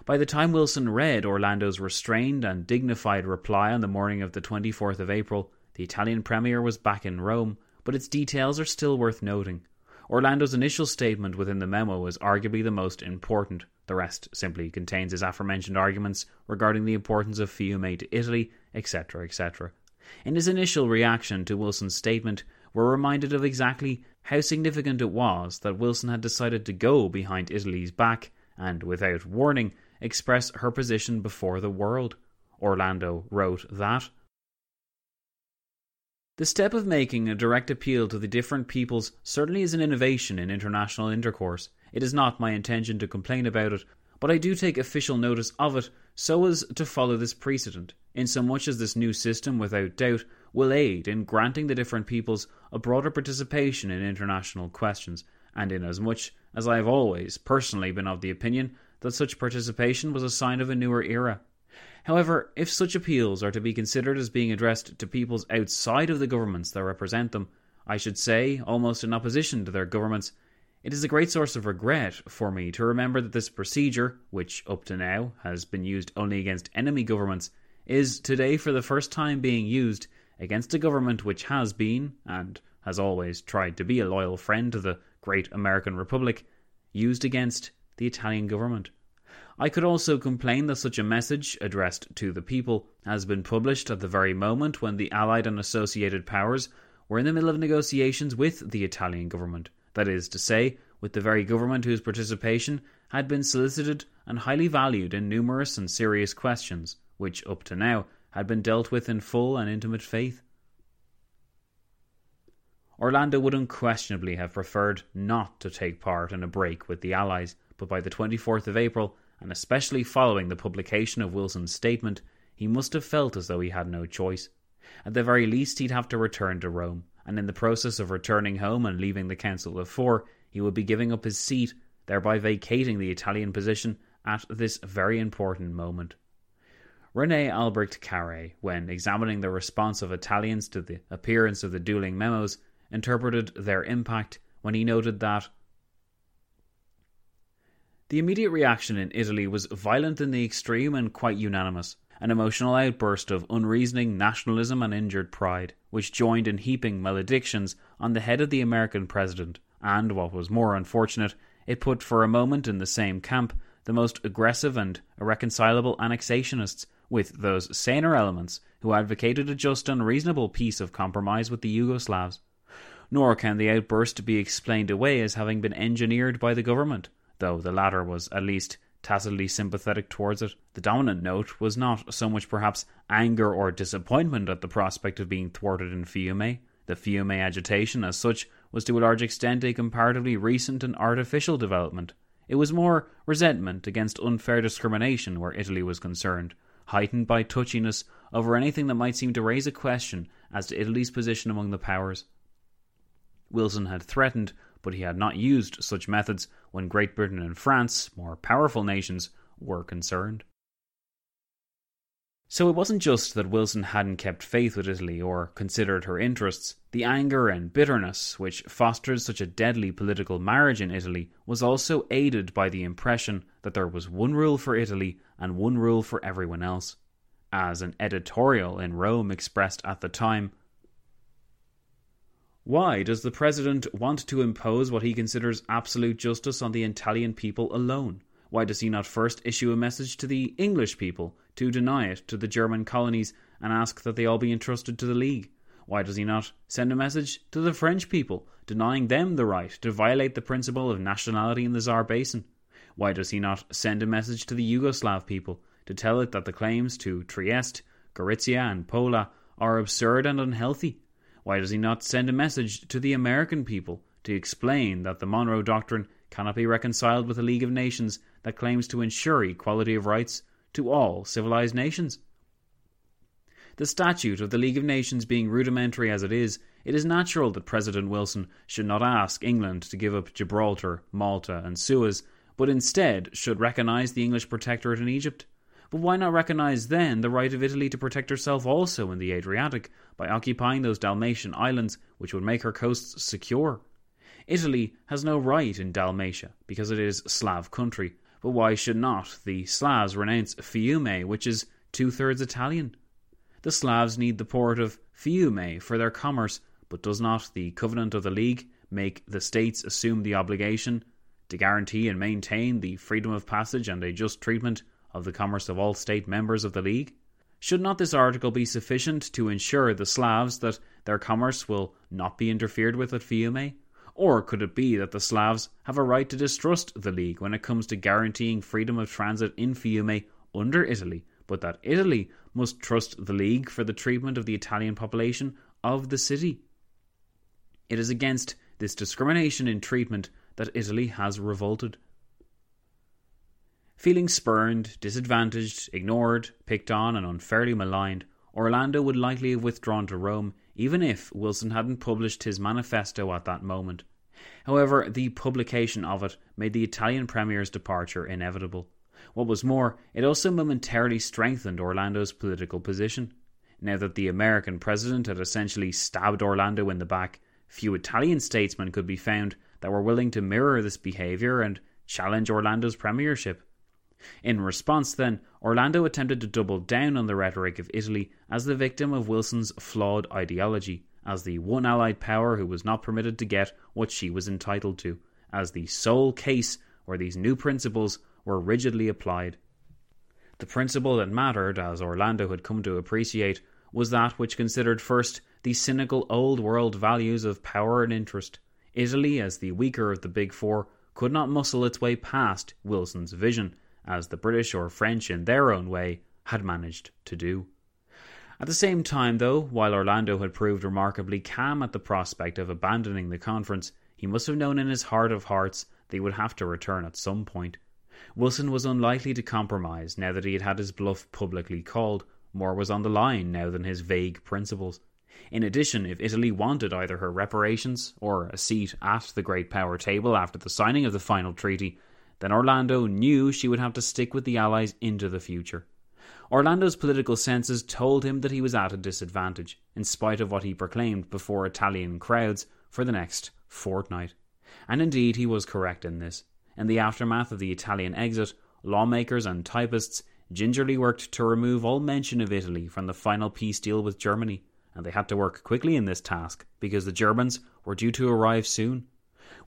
By the time Wilson read Orlando's restrained and dignified reply on the morning of the 24th of April, the Italian premier was back in Rome, but its details are still worth noting. Orlando's initial statement within the memo is arguably the most important. The rest simply contains his aforementioned arguments regarding the importance of Fiume to Italy, etc., etc. In his initial reaction to Wilson's statement, we're reminded of exactly how significant it was that Wilson had decided to go behind Italy's back and, without warning, express her position before the world. Orlando wrote that the step of making a direct appeal to the different peoples certainly is an innovation in international intercourse. It is not my intention to complain about it, but I do take official notice of it so as to follow this precedent, insomuch as this new system, without doubt, will aid in granting the different peoples a broader participation in international questions, and inasmuch as I have always personally been of the opinion that such participation was a sign of a newer era. However, if such appeals are to be considered as being addressed to peoples outside of the governments that represent them, I should say, almost in opposition to their governments, it is a great source of regret for me to remember that this procedure, which up to now has been used only against enemy governments, is today for the first time being used against a government which has been, and has always tried to be a loyal friend to the great American Republic, used against the Italian government. I could also complain that such a message, addressed to the people, has been published at the very moment when the Allied and Associated Powers were in the middle of negotiations with the Italian government, that is to say, with the very government whose participation had been solicited and highly valued in numerous and serious questions, which up to now had been dealt with in full and intimate faith. Orlando would unquestionably have preferred not to take part in a break with the Allies, but by the 24th of April and especially following the publication of Wilson's statement, he must have felt as though he had no choice. At the very least, he'd have to return to Rome, and in the process of returning home and leaving the Council of Four, he would be giving up his seat, thereby vacating the Italian position at this very important moment. Rene Albrecht-Carrié, when examining the response of Italians to the appearance of the dueling memos, interpreted their impact when he noted that the immediate reaction in Italy was violent in the extreme and quite unanimous. An emotional outburst of unreasoning nationalism and injured pride, which joined in heaping maledictions on the head of the American president, and, what was more unfortunate, it put for a moment in the same camp the most aggressive and irreconcilable annexationists with those saner elements who advocated a just and reasonable peace of compromise with the Yugoslavs. Nor can the outburst be explained away as having been engineered by the government though the latter was at least tacitly sympathetic towards it. The dominant note was not so much perhaps anger or disappointment at the prospect of being thwarted in Fiume. The Fiume agitation, as such, was to a large extent a comparatively recent and artificial development. It was more resentment against unfair discrimination where Italy was concerned, heightened by touchiness over anything that might seem to raise a question as to Italy's position among the powers. Wilson had threatened but he had not used such methods when Great Britain and France, more powerful nations, were concerned. So it wasn't just that Wilson hadn't kept faith with Italy or considered her interests. The anger and bitterness which fostered such a deadly political marriage in Italy was also aided by the impression that there was one rule for Italy and one rule for everyone else. As an editorial in Rome expressed at the time, why does the President want to impose what he considers absolute justice on the Italian people alone? Why does he not first issue a message to the English people to deny it to the German colonies and ask that they all be entrusted to the League? Why does he not send a message to the French people, denying them the right to violate the principle of nationality in the Saar Basin? Why does he not send a message to the Yugoslav people to tell it that the claims to Trieste, Gorizia, and Pola are absurd and unhealthy? Why does he not send a message to the American people to explain that the Monroe Doctrine cannot be reconciled with a League of Nations that claims to ensure equality of rights to all civilized nations? The statute of the League of Nations being rudimentary as it is, it is natural that President Wilson should not ask England to give up Gibraltar, Malta, and Suez, but instead should recognize the English protectorate in Egypt. But why not recognise then the right of Italy to protect herself also in the Adriatic by occupying those Dalmatian islands which would make her coasts secure? Italy has no right in Dalmatia because it is Slav country, but why should not the Slavs renounce Fiume, which is two thirds Italian? The Slavs need the port of Fiume for their commerce, but does not the Covenant of the League make the states assume the obligation to guarantee and maintain the freedom of passage and a just treatment of the commerce of all state members of the League? Should not this article be sufficient to ensure the Slavs that their commerce will not be interfered with at Fiume? Or could it be that the Slavs have a right to distrust the League when it comes to guaranteeing freedom of transit in Fiume under Italy, but that Italy must trust the League for the treatment of the Italian population of the city? It is against this discrimination in treatment that Italy has revolted. Feeling spurned, disadvantaged, ignored, picked on, and unfairly maligned, Orlando would likely have withdrawn to Rome, even if Wilson hadn't published his manifesto at that moment. However, the publication of it made the Italian premier's departure inevitable. What was more, it also momentarily strengthened Orlando's political position. Now that the American president had essentially stabbed Orlando in the back, few Italian statesmen could be found that were willing to mirror this behaviour and challenge Orlando's premiership. In response, then, Orlando attempted to double down on the rhetoric of Italy as the victim of Wilson's flawed ideology, as the one allied power who was not permitted to get what she was entitled to, as the sole case where these new principles were rigidly applied. The principle that mattered, as Orlando had come to appreciate, was that which considered first the cynical old world values of power and interest. Italy, as the weaker of the big four, could not muscle its way past Wilson's vision as the British or French, in their own way, had managed to do. At the same time, though, while Orlando had proved remarkably calm at the prospect of abandoning the conference, he must have known in his heart of hearts that he would have to return at some point. Wilson was unlikely to compromise now that he had had his bluff publicly called. More was on the line now than his vague principles. In addition, if Italy wanted either her reparations or a seat at the great power table after the signing of the final treaty, then Orlando knew she would have to stick with the Allies into the future. Orlando's political senses told him that he was at a disadvantage, in spite of what he proclaimed before Italian crowds for the next fortnight. And indeed, he was correct in this. In the aftermath of the Italian exit, lawmakers and typists gingerly worked to remove all mention of Italy from the final peace deal with Germany, and they had to work quickly in this task because the Germans were due to arrive soon.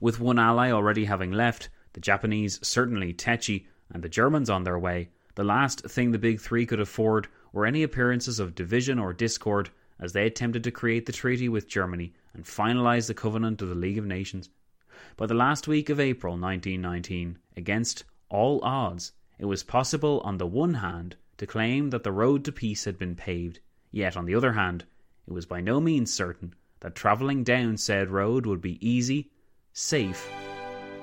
With one ally already having left, the Japanese certainly tetchy, and the Germans on their way, the last thing the big three could afford were any appearances of division or discord as they attempted to create the treaty with Germany and finalise the covenant of the League of Nations. By the last week of April 1919, against all odds, it was possible on the one hand to claim that the road to peace had been paved, yet on the other hand, it was by no means certain that travelling down said road would be easy, safe,